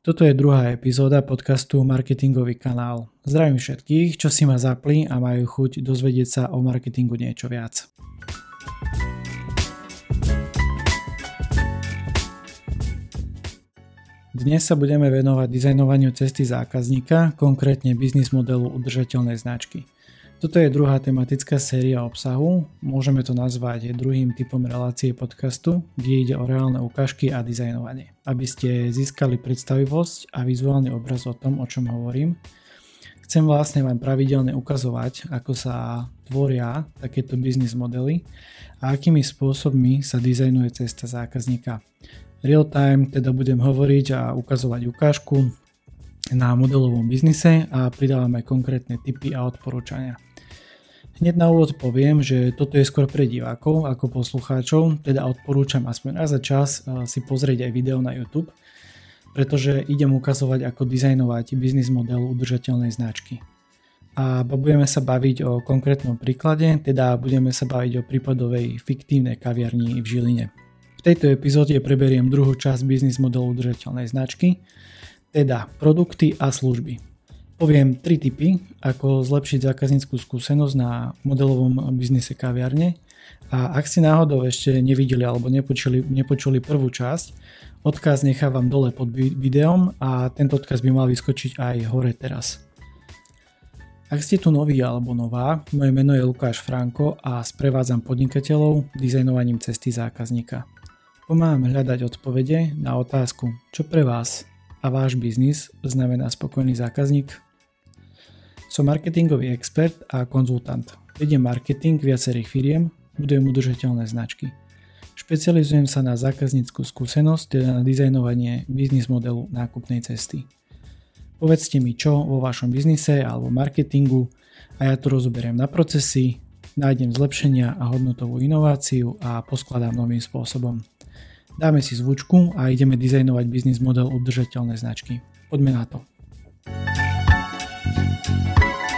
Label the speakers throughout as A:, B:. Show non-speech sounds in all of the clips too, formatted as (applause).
A: Toto je druhá epizóda podcastu Marketingový kanál. Zdravím všetkých, čo si ma zapli a majú chuť dozvedieť sa o marketingu niečo viac. Dnes sa budeme venovať dizajnovaniu cesty zákazníka, konkrétne biznis modelu udržateľnej značky. Toto je druhá tematická séria obsahu, môžeme to nazvať druhým typom relácie podcastu, kde ide o reálne ukážky a dizajnovanie. Aby ste získali predstavivosť a vizuálny obraz o tom, o čom hovorím, chcem vlastne vám pravidelne ukazovať, ako sa tvoria takéto biznis modely a akými spôsobmi sa dizajnuje cesta zákazníka. Real time teda budem hovoriť a ukazovať ukážku na modelovom biznise a pridávam aj konkrétne tipy a odporúčania. Hneď na úvod poviem, že toto je skôr pre divákov ako poslucháčov, teda odporúčam aspoň raz za čas eh, si pozrieť aj video na YouTube, pretože idem ukazovať ako dizajnovať biznis model udržateľnej značky. A budeme sa baviť o konkrétnom príklade, teda budeme sa baviť o prípadovej fiktívnej kaviarni v Žiline. V tejto epizóde preberiem druhú časť biznis modelu udržateľnej značky, teda produkty a služby. Poviem tri typy, ako zlepšiť zákazníckú skúsenosť na modelovom biznise kaviarne. A ak ste náhodou ešte nevideli alebo nepočuli, nepočuli prvú časť, odkaz nechávam dole pod videom a tento odkaz by mal vyskočiť aj hore teraz. Ak ste tu noví alebo nová, moje meno je Lukáš Franko a sprevádzam podnikateľov dizajnovaním cesty zákazníka. Pomáham hľadať odpovede na otázku, čo pre vás a váš biznis znamená spokojný zákazník som marketingový expert a konzultant. Vediem marketing viacerých firiem, budujem udržateľné značky. Špecializujem sa na zákazníckú skúsenosť, teda na dizajnovanie biznis modelu nákupnej cesty. Povedzte mi čo vo vašom biznise alebo marketingu a ja to rozoberiem na procesy, nájdem zlepšenia a hodnotovú inováciu a poskladám novým spôsobom. Dáme si zvučku a ideme dizajnovať biznis model udržateľnej značky. Poďme na to. thank you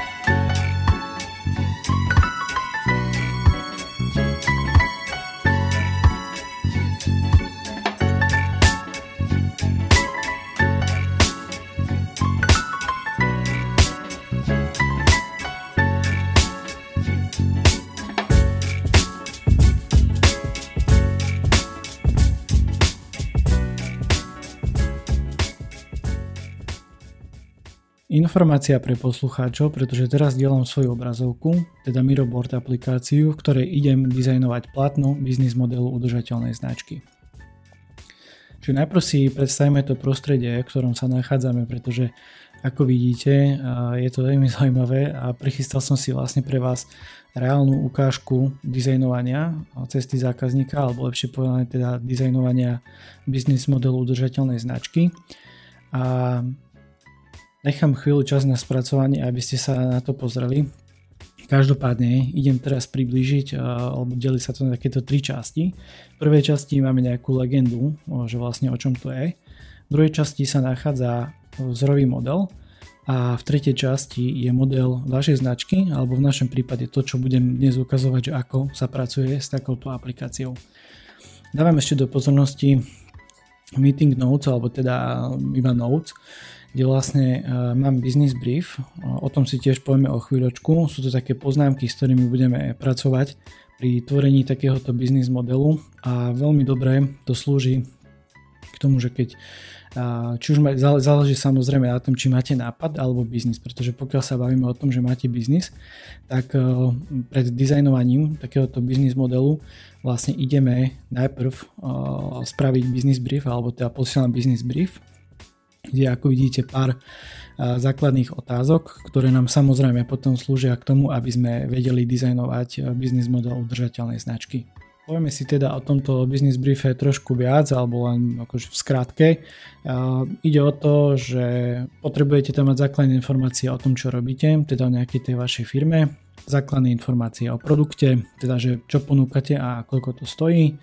A: Informácia pre poslucháčov, pretože teraz dielam svoju obrazovku, teda Miroboard aplikáciu, v ktorej idem dizajnovať platnú biznis modelu udržateľnej značky. Čiže najprv si predstavíme to prostredie, v ktorom sa nachádzame, pretože ako vidíte, je to veľmi (laughs) zaujímavé a prichystal som si vlastne pre vás reálnu ukážku dizajnovania cesty zákazníka, alebo lepšie povedané teda dizajnovania biznis modelu udržateľnej značky. A Nechám chvíľu čas na spracovanie, aby ste sa na to pozreli. Každopádne idem teraz priblížiť, alebo deli sa to na takéto tri časti. V prvej časti máme nejakú legendu, že vlastne o čom to je. V druhej časti sa nachádza vzorový model a v tretej časti je model vašej značky, alebo v našom prípade to, čo budem dnes ukazovať, že ako sa pracuje s takouto aplikáciou. Dávam ešte do pozornosti meeting notes, alebo teda iba notes, kde vlastne uh, mám business brief, o tom si tiež povieme o chvíľočku. Sú to také poznámky, s ktorými budeme pracovať pri tvorení takéhoto business modelu a veľmi dobre to slúži k tomu, že keď či už záleží samozrejme na tom, či máte nápad alebo biznis, pretože pokiaľ sa bavíme o tom, že máte biznis, tak e, pred dizajnovaním takéhoto biznis modelu vlastne ideme najprv e, spraviť business brief alebo teda posielam business brief kde ako vidíte pár základných otázok, ktoré nám samozrejme potom slúžia k tomu, aby sme vedeli dizajnovať biznis model udržateľnej značky. Povieme si teda o tomto business briefe trošku viac, alebo len akože v skratke. Ide o to, že potrebujete tam mať základné informácie o tom, čo robíte, teda o nejakej tej vašej firme, základné informácie o produkte, teda že čo ponúkate a koľko to stojí,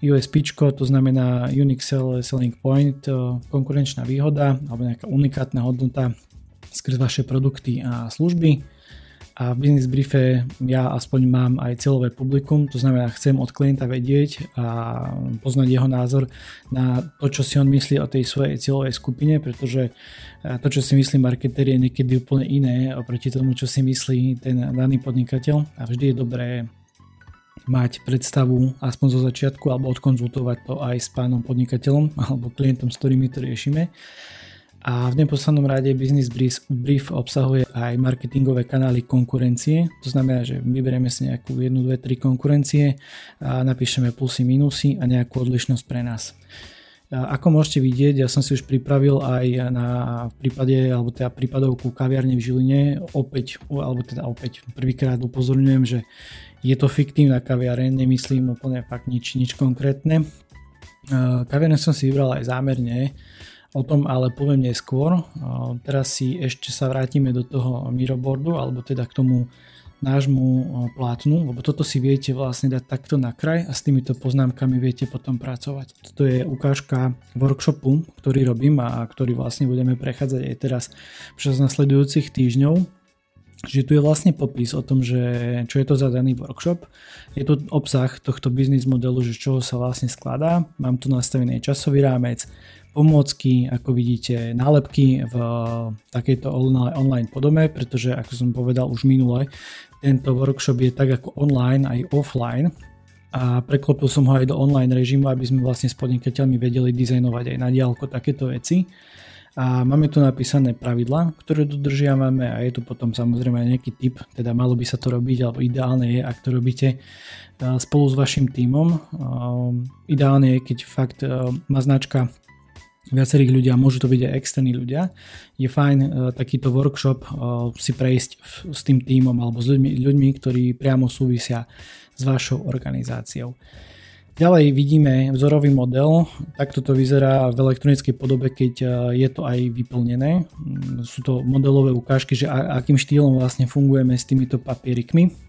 A: USP, to znamená Unique Selling Point, konkurenčná výhoda alebo nejaká unikátna hodnota skrz vaše produkty a služby. A v Business Briefe ja aspoň mám aj cieľové publikum, to znamená chcem od klienta vedieť a poznať jeho názor na to, čo si on myslí o tej svojej cieľovej skupine, pretože to, čo si myslí marketer je niekedy úplne iné oproti tomu, čo si myslí ten daný podnikateľ. A vždy je dobré mať predstavu aspoň zo začiatku alebo odkonzultovať to aj s pánom podnikateľom alebo klientom, s ktorými to riešime a v neposlednom rade Business Brief obsahuje aj marketingové kanály konkurencie. To znamená, že vyberieme si nejakú 1, 2, 3 konkurencie a napíšeme plusy, minusy a nejakú odlišnosť pre nás. Ako môžete vidieť, ja som si už pripravil aj na prípade, alebo teda prípadovku kaviarne v Žiline, opäť, alebo teda opäť prvýkrát upozorňujem, že je to fiktívna kaviareň, nemyslím úplne fakt nič, nič konkrétne. Kaviarne som si vybral aj zámerne, O tom ale poviem neskôr. Teraz si ešte sa vrátime do toho Miroboardu, alebo teda k tomu nášmu plátnu, lebo toto si viete vlastne dať takto na kraj a s týmito poznámkami viete potom pracovať. Toto je ukážka workshopu, ktorý robím a ktorý vlastne budeme prechádzať aj teraz počas nasledujúcich týždňov. Čiže tu je vlastne popis o tom, že čo je to za daný workshop. Je tu obsah tohto biznis modelu, že čoho sa vlastne skladá. Mám tu nastavený časový rámec, pomôcky, ako vidíte, nálepky v takejto online podobe, pretože ako som povedal už minule, tento workshop je tak ako online aj offline a preklopil som ho aj do online režimu, aby sme vlastne s podnikateľmi vedeli dizajnovať aj na diálko takéto veci. A máme tu napísané pravidla, ktoré dodržiavame a je tu potom samozrejme aj nejaký tip, teda malo by sa to robiť, alebo ideálne je, ak to robíte spolu s vašim tímom. Ideálne je, keď fakt má značka viacerých ľudia, môžu to byť aj externí ľudia. Je fajn uh, takýto workshop uh, si prejsť s tým týmom alebo s ľuďmi, ľuďmi, ktorí priamo súvisia s vašou organizáciou. Ďalej vidíme vzorový model, takto to vyzerá v elektronickej podobe, keď uh, je to aj vyplnené. Mm, sú to modelové ukážky, že akým štýlom vlastne fungujeme s týmito papierikmi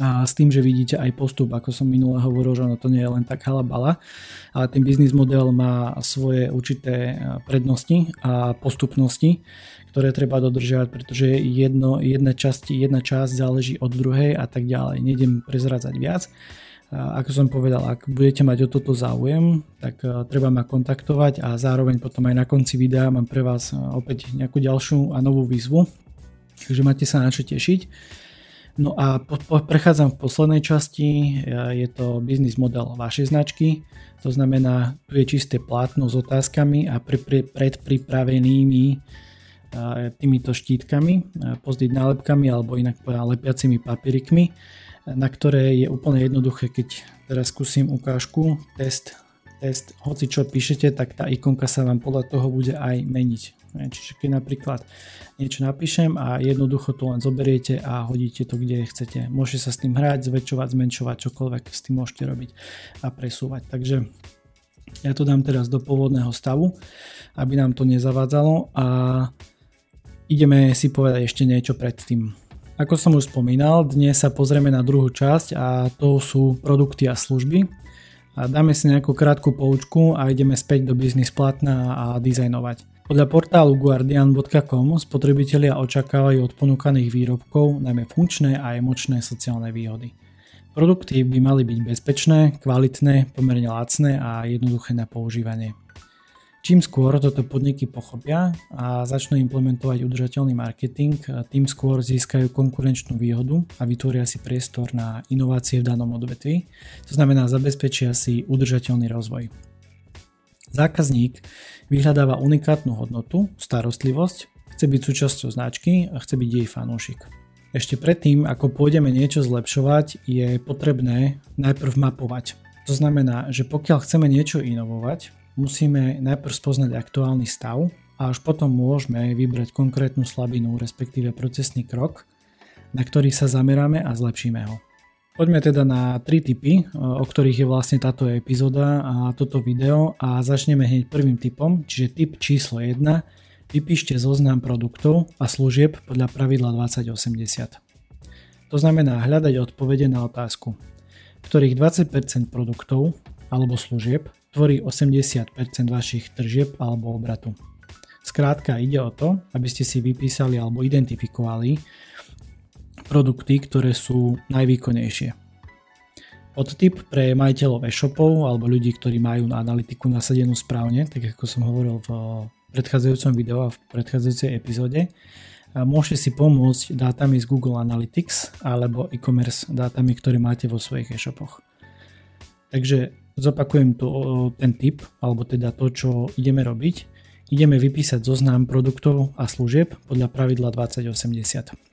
A: a s tým, že vidíte aj postup, ako som minule hovoril, že ono to nie je len tak halabala, ale ten biznis model má svoje určité e, prednosti a postupnosti, ktoré treba dodržiavať, pretože jedno, jedna, časť, jedna časť záleží od druhej a tak ďalej. Nejdem prezradzať viac. Ako som povedal, ak budete mať o toto záujem, tak e, treba ma kontaktovať a zároveň potom aj na konci videa mám pre vás e, opäť nejakú ďalšiu a novú výzvu. Takže máte sa na čo tešiť. No a po, po, prechádzam v poslednej časti, je to biznis model vašej značky, to znamená, tu je čisté plátno s otázkami a pre, pre, predpripravenými týmito štítkami, pozdiť nálepkami alebo inak lepiacimi papierikmi, na ktoré je úplne jednoduché, keď teraz skúsim ukážku, test, test, hoci čo píšete, tak tá ikonka sa vám podľa toho bude aj meniť. Čiže keď napríklad niečo napíšem a jednoducho to len zoberiete a hodíte to kde chcete. Môžete sa s tým hrať, zväčšovať, zmenšovať, čokoľvek s tým môžete robiť a presúvať. Takže ja to dám teraz do pôvodného stavu, aby nám to nezavádzalo a ideme si povedať ešte niečo predtým. Ako som už spomínal, dnes sa pozrieme na druhú časť a to sú produkty a služby. A dáme si nejakú krátku poučku a ideme späť do biznis platna a dizajnovať. Podľa portálu guardian.com spotrebitelia očakávajú od ponúkaných výrobkov najmä funkčné a emočné sociálne výhody. Produkty by mali byť bezpečné, kvalitné, pomerne lacné a jednoduché na používanie. Čím skôr toto podniky pochopia a začnú implementovať udržateľný marketing, tým skôr získajú konkurenčnú výhodu a vytvoria si priestor na inovácie v danom odvetvi, to znamená zabezpečia si udržateľný rozvoj. Zákazník vyhľadáva unikátnu hodnotu, starostlivosť, chce byť súčasťou značky a chce byť jej fanúšik. Ešte predtým, ako pôjdeme niečo zlepšovať, je potrebné najprv mapovať. To znamená, že pokiaľ chceme niečo inovovať, musíme najprv spoznať aktuálny stav a až potom môžeme vybrať konkrétnu slabinu, respektíve procesný krok, na ktorý sa zameráme a zlepšíme ho. Poďme teda na tri typy, o ktorých je vlastne táto epizóda a toto video a začneme hneď prvým typom, čiže typ číslo 1. Vypíšte zoznam produktov a služieb podľa pravidla 2080. To znamená hľadať odpovede na otázku, ktorých 20% produktov alebo služieb tvorí 80% vašich tržieb alebo obratu. Skrátka ide o to, aby ste si vypísali alebo identifikovali produkty, ktoré sú najvýkonnejšie. Podtip pre majiteľov e-shopov alebo ľudí, ktorí majú na analytiku nasadenú správne, tak ako som hovoril v predchádzajúcom videu a v predchádzajúcej epizóde, môžete si pomôcť dátami z Google Analytics alebo e-commerce dátami, ktoré máte vo svojich e-shopoch. Takže zopakujem tu ten tip, alebo teda to, čo ideme robiť. Ideme vypísať zoznam produktov a služieb podľa pravidla 2080.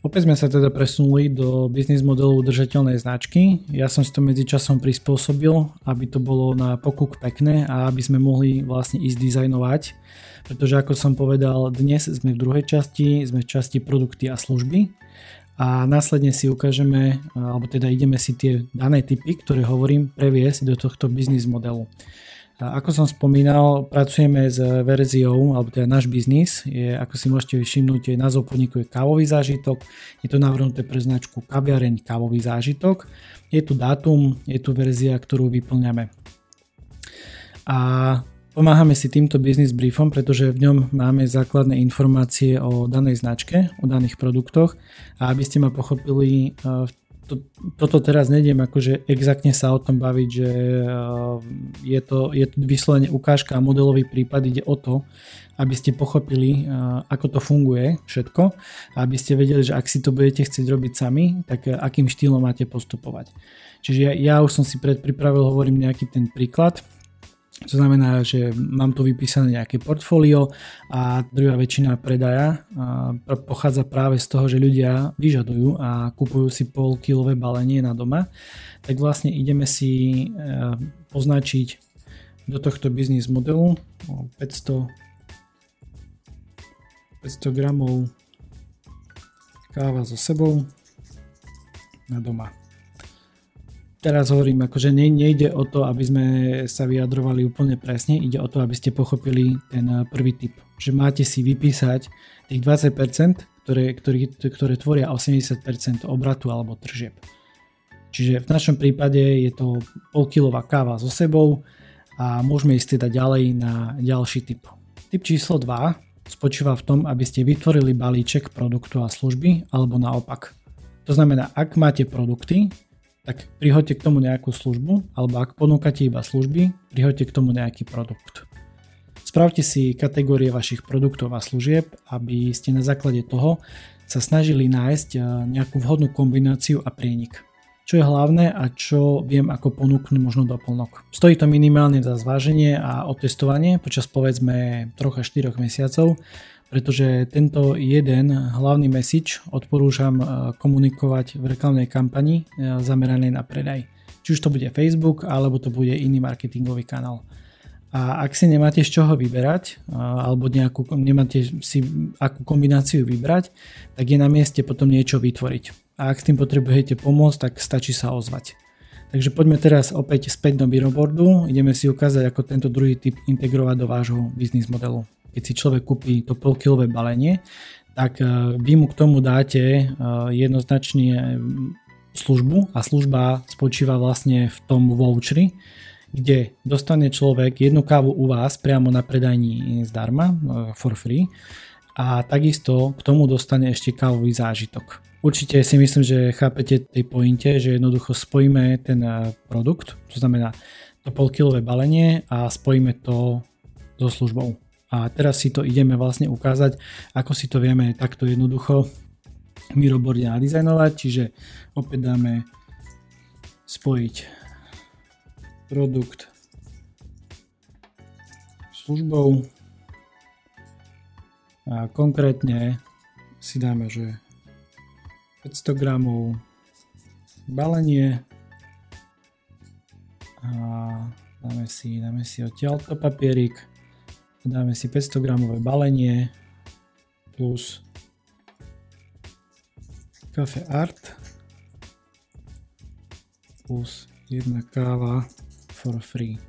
A: Opäť sme sa teda presunuli do biznis modelu udržateľnej značky. Ja som si to medzičasom prispôsobil, aby to bolo na pokuk pekné a aby sme mohli vlastne ísť dizajnovať. Pretože ako som povedal, dnes sme v druhej časti, sme v časti produkty a služby a následne si ukážeme, alebo teda ideme si tie dané typy, ktoré hovorím, previesť do tohto biznis modelu. Ako som spomínal, pracujeme s verziou, alebo teda náš biznis, je, ako si môžete všimnúť, je názov podniku je kávový zážitok, je to navrhnuté pre značku kaviareň kávový zážitok, je tu dátum, je tu verzia, ktorú vyplňame. A pomáhame si týmto business briefom, pretože v ňom máme základné informácie o danej značke, o daných produktoch. A aby ste ma pochopili, v to, toto teraz nejdem akože exaktne sa o tom baviť, že uh, je to, je to vyslovene ukážka a modelový prípad. Ide o to, aby ste pochopili, uh, ako to funguje všetko. A aby ste vedeli, že ak si to budete chcieť robiť sami, tak akým štýlom máte postupovať. Čiže ja, ja už som si predpripravil, hovorím nejaký ten príklad, to znamená, že mám tu vypísané nejaké portfólio a druhá väčšina predaja pochádza práve z toho, že ľudia vyžadujú a kupujú si pol kilové balenie na doma. Tak vlastne ideme si e, označiť do tohto biznis modelu 500, 500 gramov káva so sebou na doma teraz hovorím, akože ne, nejde o to, aby sme sa vyjadrovali úplne presne, ide o to, aby ste pochopili ten eh, prvý typ. Že máte si vypísať tých 20%, ktoré, ktoré, ktoré tvoria 80% obratu alebo tržieb. Čiže v našom prípade je to polkilová káva so sebou a môžeme ísť teda ďalej na ďalší typ. Typ číslo 2 spočíva v tom, aby ste vytvorili balíček produktu a služby alebo naopak. To znamená, ak máte produkty, tak prihoďte k tomu nejakú službu, alebo ak ponúkate iba služby, prihoďte k tomu nejaký produkt. Spravte si kategórie vašich produktov a služieb, aby ste na základe toho sa snažili nájsť eh, nejakú vhodnú kombináciu a prienik. Čo je hlavné a čo viem ako ponúknuť možno doplnok. Stojí to minimálne za zváženie a otestovanie počas povedzme 3 4 mesiacov, pretože tento jeden hlavný message odporúčam e, komunikovať v reklamnej kampani e, zameranej na predaj. Či už to bude Facebook, alebo to bude iný marketingový kanál. A ak si nemáte z čoho vyberať, e, alebo nejakú, nemáte si akú kombináciu vybrať, tak je na mieste potom niečo vytvoriť. A ak s tým potrebujete pomôcť, tak stačí sa ozvať. Takže poďme teraz opäť späť do Miroboardu, ideme si ukázať, ako tento druhý typ integrovať do vášho biznis modelu keď si človek kúpi to polkilové balenie, tak e, vy mu k tomu dáte e, jednoznačne e, službu a služba spočíva vlastne v tom voucheri, kde dostane človek jednu kávu u vás priamo na predajní zdarma, for free a takisto k tomu dostane ešte kávový zážitok. Určite si myslím, že chápete tej pointe, že jednoducho spojíme ten produkt, to znamená to polkilové balenie a spojíme to so službou. A teraz si to ideme vlastne ukázať, ako si to vieme takto jednoducho Miroboarde nadizajnovať, čiže opäť dáme spojiť produkt službou. A konkrétne si dáme, že 500 gramov balenie. A dáme si, dáme si odtiaľto papierik Dáme si 500 gramové balenie plus kafe art plus jedna káva for free.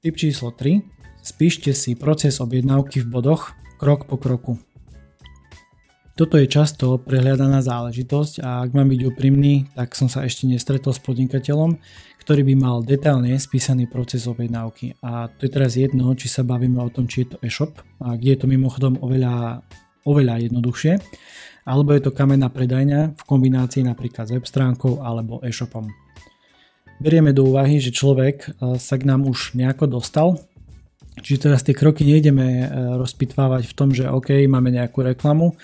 A: Tip číslo 3. Spíšte si proces objednávky v bodoch krok po kroku. Toto je často prehľadaná záležitosť a ak mám byť úprimný, tak som sa ešte nestretol s podnikateľom, ktorý by mal detailne spísaný proces objednávky. A to je teraz jedno, či sa bavíme o tom, či je to e-shop, a kde je to mimochodom oveľa oveľa jednoduchšie, alebo je to kamenná predajňa v kombinácii napríklad s web stránkou alebo e-shopom. Berieme do úvahy, že človek sa k nám už nejako dostal, Čiže teraz tie kroky nejdeme e, rozpitvávať v tom, že OK, máme nejakú reklamu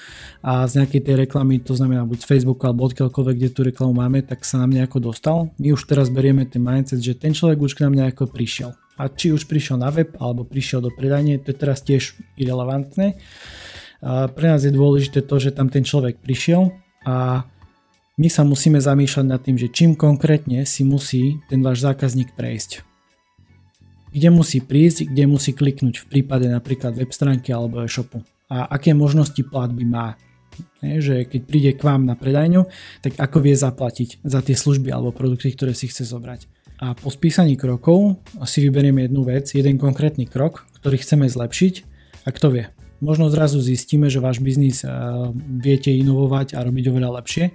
A: a z nejakej tej reklamy, to znamená buď z Facebooku alebo odkiaľkoľvek, kde tú reklamu máme, tak sa nám nejako dostal. My už teraz berieme ten mindset, že ten človek už k nám nejako prišiel. A či už prišiel na web alebo prišiel do predajne, to je teraz tiež irrelevantné. Pre nás je dôležité to, že tam ten človek prišiel a my sa musíme zamýšľať nad tým, že čím konkrétne si musí ten váš zákazník prejsť kde musí prísť, kde musí kliknúť v prípade napríklad web stránky alebo e-shopu a aké možnosti platby má. Je, že keď príde k vám na predajňu, tak ako vie zaplatiť za tie služby alebo produkty, ktoré si chce zobrať. A po spísaní krokov si vyberieme jednu vec, jeden konkrétny krok, ktorý chceme zlepšiť a kto vie. Možno zrazu zistíme, že váš biznis viete inovovať a robiť oveľa lepšie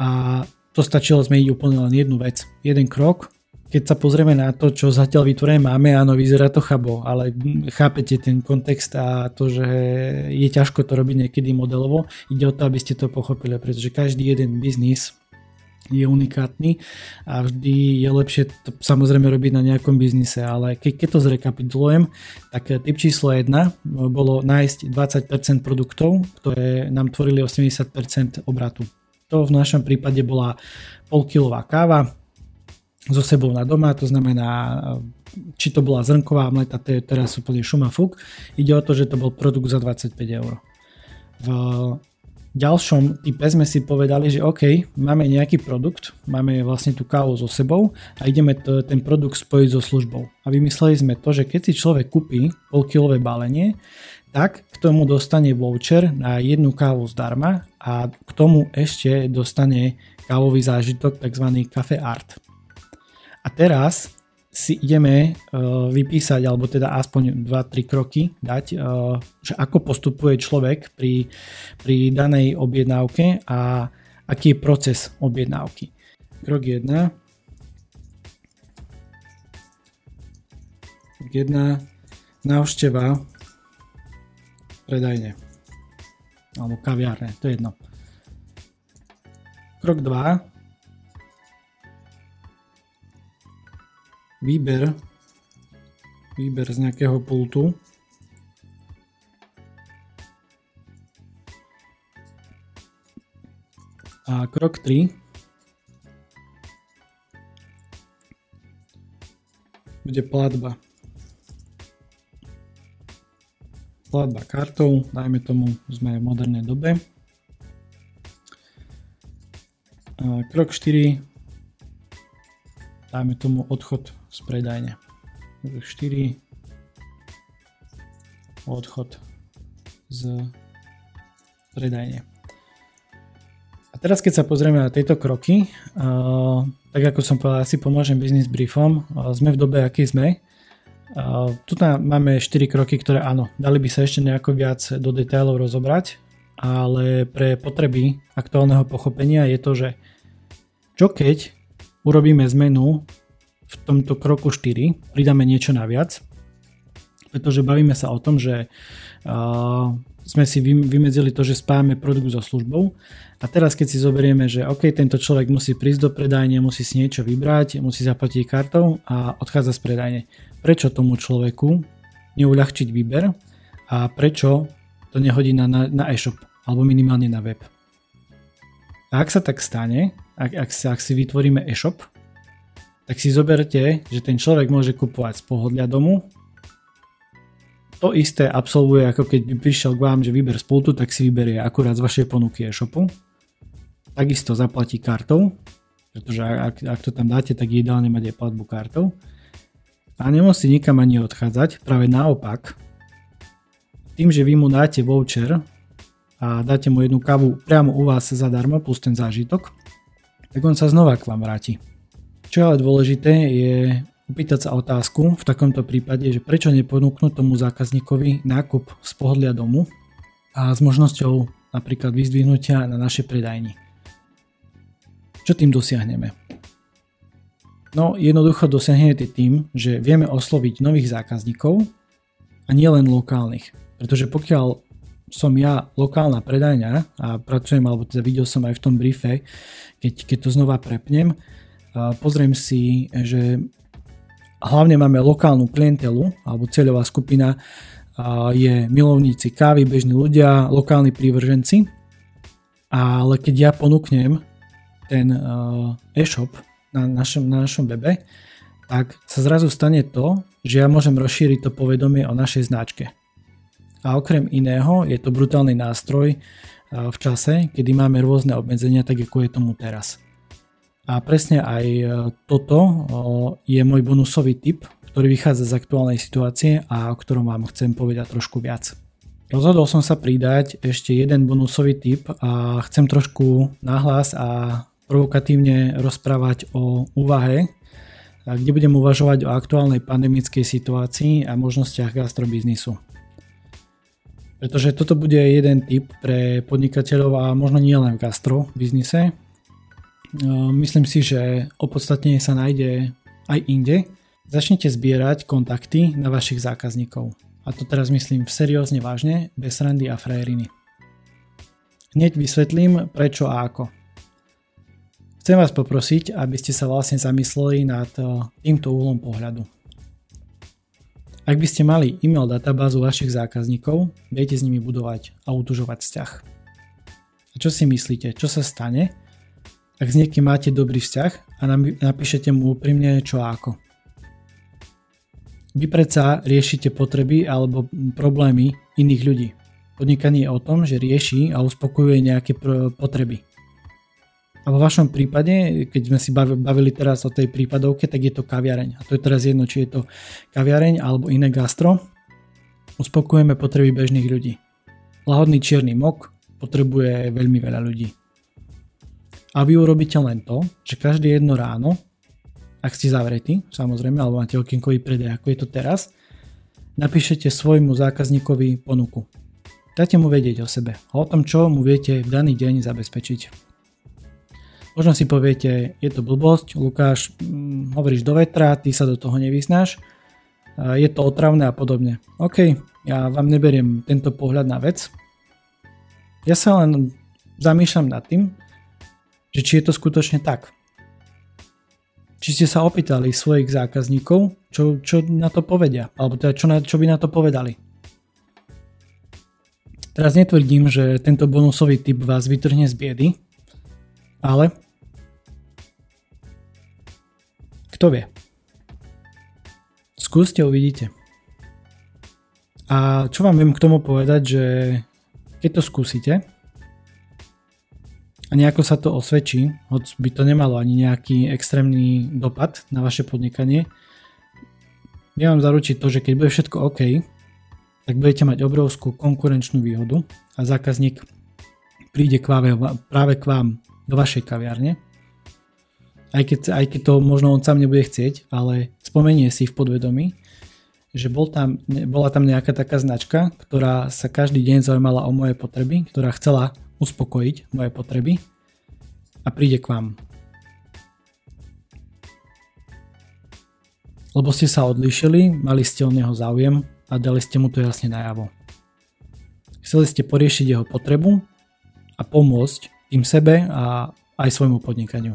A: a to stačilo zmeniť úplne len jednu vec. Jeden krok, keď sa pozrieme na to, čo zatiaľ vytvorené máme, áno, vyzerá to chabo, ale chápete ten kontext a to, že je ťažko to robiť niekedy modelovo. Ide o to, aby ste to pochopili, pretože každý jeden biznis je unikátny a vždy je lepšie to samozrejme robiť na nejakom biznise, ale keď, keď to zrekapitulujem, tak typ číslo 1 bolo nájsť 20% produktov, ktoré nám tvorili 80% obratu. To v našom prípade bola polkilová káva, so sebou na doma, to znamená, či to bola zrnková mleta, to je teraz úplne šuma fuk. Ide o to, že to bol produkt za 25 eur. V ďalšom type sme si povedali, že OK, máme nejaký produkt, máme vlastne tú kávu so sebou a ideme to, ten produkt spojiť so službou. A vymysleli sme to, že keď si človek kúpi polkilové balenie, tak k tomu dostane voucher na jednu kávu zdarma a k tomu ešte dostane kávový zážitok, tzv. Cafe Art. A teraz si ideme uh, vypísať, alebo teda aspoň 2-3 kroky dať, uh, že ako postupuje človek pri, pri danej objednávke a aký je proces objednávky. Krok 1. Krok 1. Návšteva predajne. Alebo kaviárne, to je jedno. Krok 2 výber, výber z nejakého pultu. A krok 3 bude platba. Platba kartou, dajme tomu, sme v modernej dobe. A krok 4 dajme tomu odchod z predajne. 4 odchod z predajne. A teraz keď sa pozrieme na tieto kroky, tak ako som povedal, asi pomôžem business briefom, sme v dobe, aký sme. Tu máme 4 kroky, ktoré áno, dali by sa ešte nejako viac do detailov rozobrať, ale pre potreby aktuálneho pochopenia je to, že čo keď urobíme zmenu v tomto kroku 4 pridáme niečo naviac, pretože bavíme sa o tom, že uh, sme si vymedzili to, že spájame produkt so službou a teraz keď si zoberieme, že OK, tento človek musí prísť do predajne, musí si niečo vybrať, musí zaplatiť kartou a odchádza z predajne. Prečo tomu človeku neuľahčiť výber a prečo to nehodí na, na, na e-shop alebo minimálne na web. A ak sa tak stane, ak, ak, ak si vytvoríme e-shop, tak si zoberte, že ten človek môže kupovať z pohodlia domu. To isté absolvuje, ako keď by prišiel k vám, že výber z pultu, tak si vyberie akurát z vašej ponuky e-shopu. Takisto zaplatí kartou, pretože ak, ak to tam dáte, tak ideálne mať aj platbu kartou. A nemusí nikam ani odchádzať, práve naopak. Tým, že vy mu dáte voucher a dáte mu jednu kávu priamo u vás zadarmo plus ten zážitok, tak on sa znova k vám vráti. Čo je ale dôležité je opýtať sa otázku v takomto prípade, že prečo neponúknuť tomu zákazníkovi nákup z pohodlia domu a s možnosťou napríklad vyzdvihnutia na našej predajni. Čo tým dosiahneme? No jednoducho dosiahnete tým, že vieme osloviť nových zákazníkov a nielen lokálnych. Pretože pokiaľ som ja lokálna predajňa a pracujem, alebo teda videl som aj v tom briefe, keď, keď to znova prepnem, pozriem si, že hlavne máme lokálnu klientelu, alebo cieľová skupina je milovníci kávy, bežní ľudia, lokálni prívrženci, ale keď ja ponúknem ten e-shop na našom, na našom webe, tak sa zrazu stane to, že ja môžem rozšíriť to povedomie o našej značke. A okrem iného je to brutálny nástroj v čase, kedy máme rôzne obmedzenia, tak ako je tomu teraz. A presne aj e, toto je môj bonusový tip, ktorý vychádza z aktuálnej situácie a o ktorom vám chcem povedať trošku viac. Rozhodol som sa pridať ešte jeden bonusový tip a chcem trošku nahlas a provokatívne rozprávať o úvahe, kde budem uvažovať o aktuálnej pandemickej situácii a možnostiach gastrobiznisu. Pretože toto bude jeden tip pre podnikateľov a možno nie len v gastro biznise. Myslím si, že opodstatnenie sa nájde aj inde. Začnite zbierať kontakty na vašich zákazníkov. A to teraz myslím seriózne vážne, bez randy a frajeriny. Hneď vysvetlím prečo a ako. Chcem vás poprosiť, aby ste sa vlastne zamysleli nad týmto úhlom pohľadu. Ak by ste mali e-mail databázu vašich zákazníkov, viete s nimi budovať a utužovať vzťah. A čo si myslíte, čo sa stane, ak s niekým máte dobrý vzťah a napíšete mu úprimne čo a ako? Vy predsa riešite potreby alebo problémy iných ľudí. Podnikanie je o tom, že rieši a uspokojuje nejaké potreby. A vo vašom prípade, keď sme si bavili teraz o tej prípadovke, tak je to kaviareň. A to je teraz jedno, či je to kaviareň alebo iné gastro. Uspokojujeme potreby bežných ľudí. Lahodný čierny mok potrebuje veľmi veľa ľudí. A vy urobíte len to, že každé jedno ráno, ak ste zavretí, samozrejme, alebo máte okienkový predaj, ako je to teraz, napíšete svojmu zákazníkovi ponuku. Dajte mu vedieť o sebe a o tom, čo mu viete v daný deň zabezpečiť. Možno si poviete, je to blbosť, Lukáš, hm, hovoríš do vetra, ty sa do toho nevyznáš, je to otravné a podobne. OK, ja vám neberiem tento pohľad na vec. Ja sa len zamýšľam nad tým, že či je to skutočne tak. Či ste sa opýtali svojich zákazníkov, čo, čo na to povedia, alebo teda čo, na, čo by na to povedali. Teraz netvrdím, že tento bonusový typ vás vytrhne z biedy, ale kto vie? Skúste, uvidíte. A čo vám viem k tomu povedať, že keď to skúsite a nejako sa to osvedčí, hoď by to nemalo ani nejaký extrémny dopad na vaše podnikanie, ja vám zaručiť to, že keď bude všetko OK, tak budete mať obrovskú konkurenčnú výhodu a zákazník príde k vám, práve k vám do vašej kaviarne. Aj keď, aj keď to možno on sám nebude chcieť, ale spomenie si v podvedomí, že bol tam, bola tam nejaká taká značka, ktorá sa každý deň zaujímala o moje potreby, ktorá chcela uspokojiť moje potreby a príde k vám. Lebo ste sa odlíšili, mali ste o neho záujem a dali ste mu to jasne najavo. Chceli ste poriešiť jeho potrebu a pomôcť tým sebe a aj svojmu podnikaniu.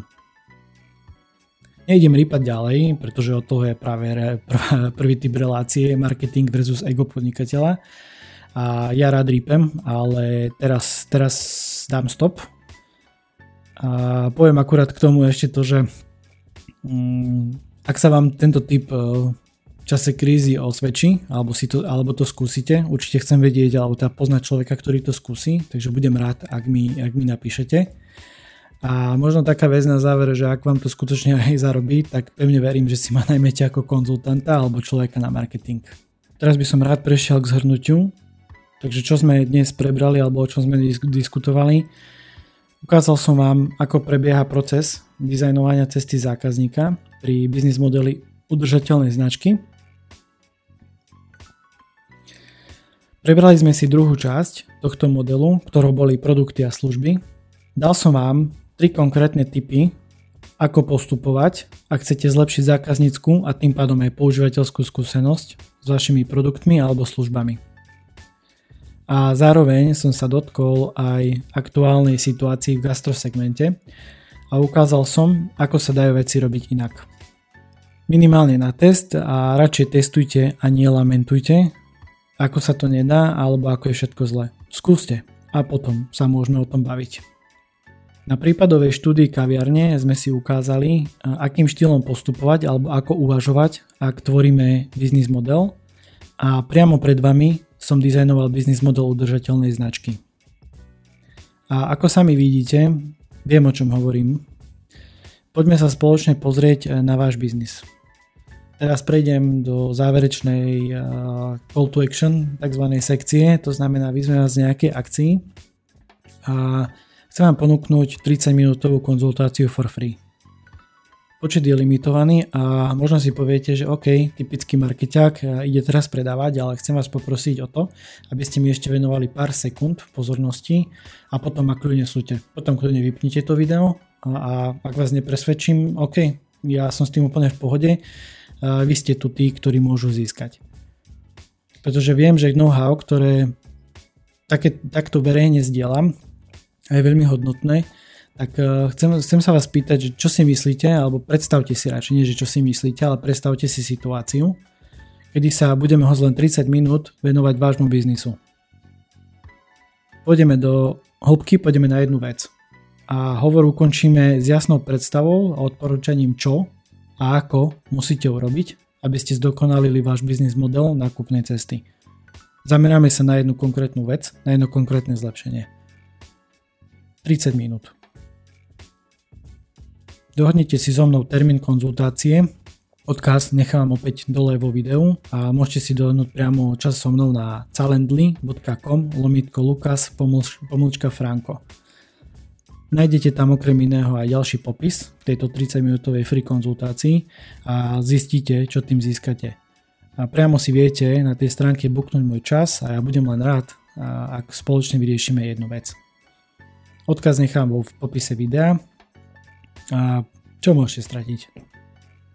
A: Nejdem rýpať ďalej, pretože od toho je práve (laughs) prvý typ relácie marketing versus ego podnikateľa. A ja rád rýpem, ale teraz, teraz dám stop. A poviem akurát k tomu ešte to, že um, ak sa vám tento typ uh, v čase krízy osvedčí, alebo, si to, alebo to skúsite, určite chcem vedieť, alebo teda poznať človeka, ktorý to skúsi, takže budem rád, ak mi, ak mi napíšete. A možno taká vec na záver, že ak vám to skutočne aj zarobí, tak pevne verím, že si ma najmete ako konzultanta alebo človeka na marketing. Teraz by som rád prešiel k zhrnutiu. Takže čo sme dnes prebrali alebo o čom sme diskutovali. Ukázal som vám, ako prebieha proces dizajnovania cesty zákazníka pri biznis modeli udržateľnej značky. Prebrali sme si druhú časť tohto modelu, ktorou boli produkty a služby. Dal som vám tri konkrétne typy, ako postupovať, ak chcete zlepšiť zákaznícku a tým pádom aj používateľskú skúsenosť s vašimi produktmi alebo službami. A zároveň som sa dotkol aj aktuálnej situácii v gastrosegmente a ukázal som, ako sa dajú veci robiť inak. Minimálne na test a radšej testujte a nie lamentujte, ako sa to nedá alebo ako je všetko zle. Skúste a potom sa môžeme o tom baviť. Na prípadovej štúdii kaviarne sme si ukázali, akým štýlom postupovať alebo ako uvažovať, ak tvoríme biznis model a priamo pred vami som dizajnoval biznis model udržateľnej značky. A ako sami vidíte, viem o čom hovorím. Poďme sa spoločne pozrieť na váš biznis. Teraz prejdem do záverečnej call to action, tzv. sekcie, to znamená, vyzvem vás z nejakej akcii a chcem vám ponúknuť 30 minútovú konzultáciu for free počet je limitovaný a možno si poviete, že OK, typický markeťák e, ide teraz predávať, ale chcem vás poprosiť o to, aby ste mi ešte venovali pár sekúnd pozornosti a potom ma kľudne súte. Potom kľudne vypnite to video a, a ak vás nepresvedčím, OK, ja som s tým úplne v pohode, a vy ste tu tí, ktorí môžu získať. Pretože viem, že know-how, ktoré také, takto verejne zdieľam, je veľmi hodnotné tak uh, chcem, chcem sa vás pýtať, že čo si myslíte, alebo predstavte si radšej, nie že čo si myslíte, ale predstavte si situáciu, kedy sa budeme ho len 30 minút venovať vášmu biznisu. Pôjdeme do hĺbky, pôjdeme na jednu vec. A hovor ukončíme s jasnou predstavou a odporúčaním čo a ako musíte urobiť, aby ste zdokonalili váš biznis model nákupnej cesty. Zameráme sa na jednu konkrétnu vec, na jedno konkrétne zlepšenie. 30 minút. Dohodnite si so mnou termín konzultácie, odkaz nechám opäť dole vo videu a môžete si dohodnúť priamo čas so mnou na calendly.com lomitko lukas pomlčka franko. Nájdete tam okrem iného aj ďalší popis tejto 30 minútovej free konzultácii a zistíte, čo tým získate. A priamo si viete na tej stránke booknúť môj čas a ja budem len rád, ak spoločne vyriešime jednu vec. Odkaz nechám vo v popise videa a čo môžete stratiť?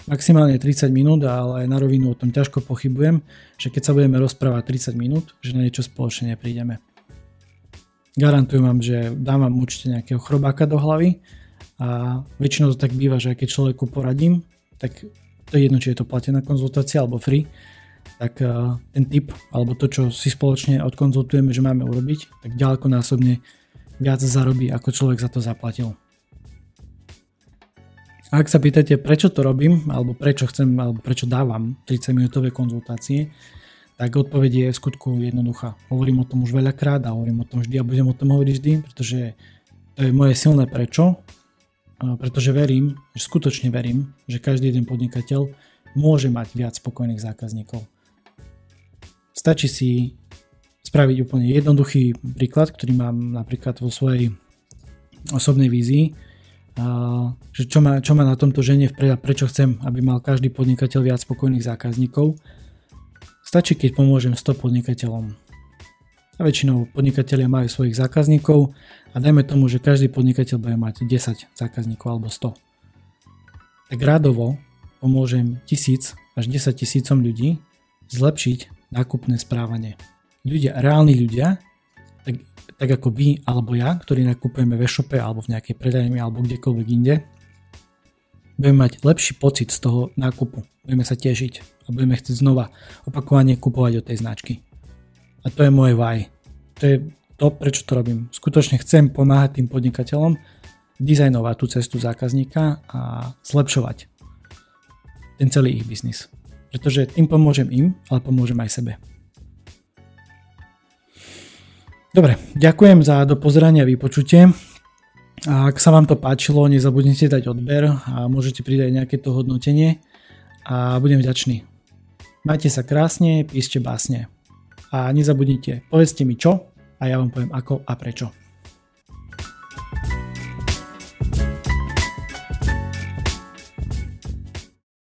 A: Maximálne 30 minút, ale na rovinu o tom ťažko pochybujem, že keď sa budeme rozprávať 30 minút, že na niečo spoločne neprídeme. Garantujem vám, že dám vám určite nejakého chrobáka do hlavy a väčšinou to tak býva, že keď človeku poradím, tak to je jedno, či je to platená konzultácia alebo free, tak ten tip alebo to, čo si spoločne odkonzultujeme, že máme urobiť, tak ďaleko násobne viac zarobí, ako človek za to zaplatil. A ak sa pýtate, prečo to robím, alebo prečo chcem, alebo prečo dávam 30 minútové konzultácie, tak odpoveď je v skutku jednoduchá. Hovorím o tom už veľakrát a hovorím o tom vždy a budem o tom hovoriť vždy, pretože to je moje silné prečo, pretože verím, že skutočne verím, že každý jeden podnikateľ môže mať viac spokojných zákazníkov. Stačí si spraviť úplne jednoduchý príklad, ktorý mám napríklad vo svojej osobnej vízii, že čo má, čo má na tomto žene vpred a prečo chcem, aby mal každý podnikateľ viac spokojných zákazníkov. Stačí, keď pomôžem 100 podnikateľom. A väčšinou podnikatelia majú svojich zákazníkov a dajme tomu, že každý podnikateľ bude mať 10 zákazníkov alebo 100. Tak rádovo pomôžem 1000 až 10 tisícom ľudí zlepšiť nákupné správanie. Ľudia, reálni ľudia, tak tak ako vy alebo ja, ktorí nakupujeme v e-shope alebo v nejakej predajni alebo kdekoľvek inde, budeme mať lepší pocit z toho nákupu. Budeme sa tešiť a budeme chcieť znova opakovane kupovať od tej značky. A to je moje why. To je to, prečo to robím. Skutočne chcem pomáhať tým podnikateľom dizajnovať tú cestu zákazníka a zlepšovať ten celý ich biznis. Pretože tým pomôžem im, ale pomôžem aj sebe. Dobre, ďakujem za dopozeranie a vypočutie. A ak sa vám to páčilo, nezabudnite dať odber a môžete pridať nejaké to hodnotenie a budem vďačný. Majte sa krásne, píšte básne. A nezabudnite, povedzte mi čo a ja vám poviem ako a prečo.